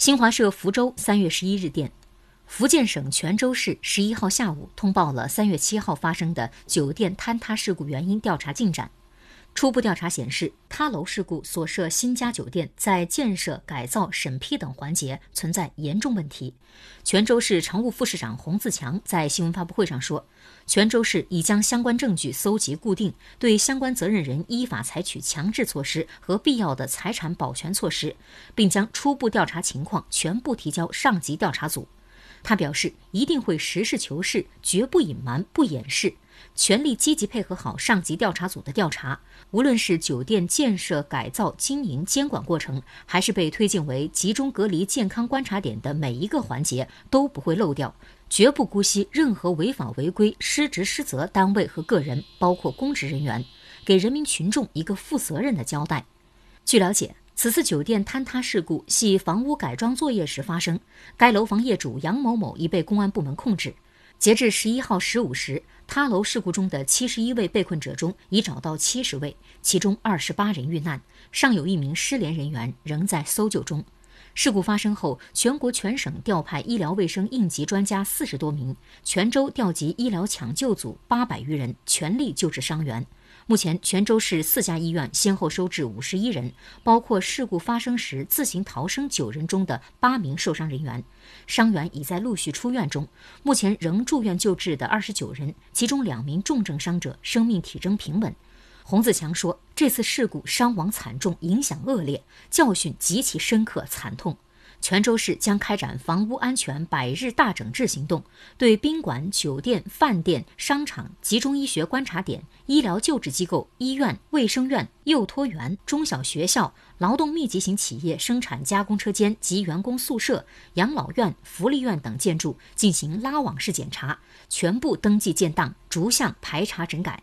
新华社福州三月十一日电，福建省泉州市十一号下午通报了三月七号发生的酒店坍塌事故原因调查进展。初步调查显示，塌楼事故所涉新家酒店在建设、改造、审批等环节存在严重问题。泉州市常务副市长洪自强在新闻发布会上说，泉州市已将相关证据搜集固定，对相关责任人依法采取强制措施和必要的财产保全措施，并将初步调查情况全部提交上级调查组。他表示，一定会实事求是，绝不隐瞒、不掩饰。全力积极配合好上级调查组的调查，无论是酒店建设、改造、经营、监管过程，还是被推进为集中隔离健康观察点的每一个环节，都不会漏掉，绝不姑息任何违法违规、失职失责单位和个人，包括公职人员，给人民群众一个负责任的交代。据了解，此次酒店坍塌事故系房屋改装作业时发生，该楼房业主杨某某已被公安部门控制。截至十一号十五时，塌楼事故中的七十一位被困者中，已找到七十位，其中二十八人遇难，尚有一名失联人员仍在搜救中。事故发生后，全国全省调派医疗卫生应急专家四十多名，泉州调集医疗抢救组八百余人，全力救治伤员。目前，泉州市四家医院先后收治五十一人，包括事故发生时自行逃生九人中的八名受伤人员，伤员已在陆续出院中。目前仍住院救治的二十九人，其中两名重症伤者生命体征平稳。洪自强说：“这次事故伤亡惨重，影响恶劣，教训极其深刻惨痛。”泉州市将开展房屋安全百日大整治行动，对宾馆、酒店、饭店、商场、集中医学观察点、医疗救治机构、医院、卫生院、幼托园、中小学校、劳动密集型企业生产加工车间及员工宿舍、养老院、福利院等建筑进行拉网式检查，全部登记建档，逐项排查整改。